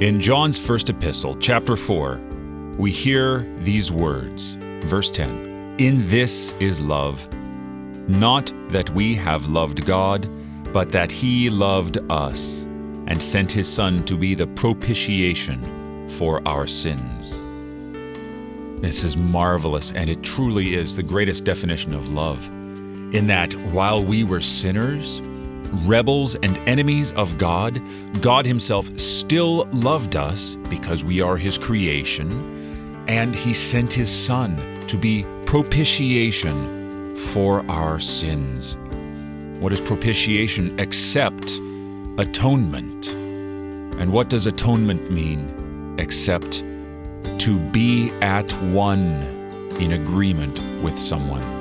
In John's first epistle, chapter 4, we hear these words. Verse 10 In this is love, not that we have loved God, but that He loved us and sent His Son to be the propitiation for our sins. This is marvelous, and it truly is the greatest definition of love. In that while we were sinners, rebels, and enemies of God, God Himself still loved us because we are His creation, and He sent His Son to be propitiation for our sins. What is propitiation except atonement? And what does atonement mean except to be at one in agreement with someone.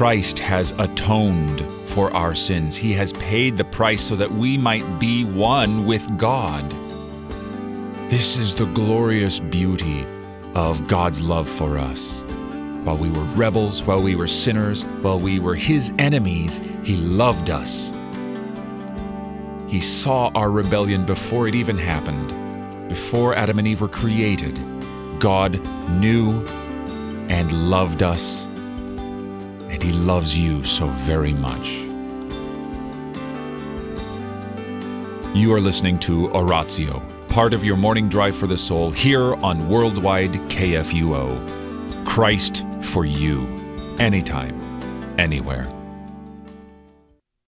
Christ has atoned for our sins. He has paid the price so that we might be one with God. This is the glorious beauty of God's love for us. While we were rebels, while we were sinners, while we were His enemies, He loved us. He saw our rebellion before it even happened before Adam and Eve were created, God knew and loved us, and He loves you so very much. You are listening to Oratio, part of your morning drive for the soul here on Worldwide KFUO. Christ for you, anytime, anywhere.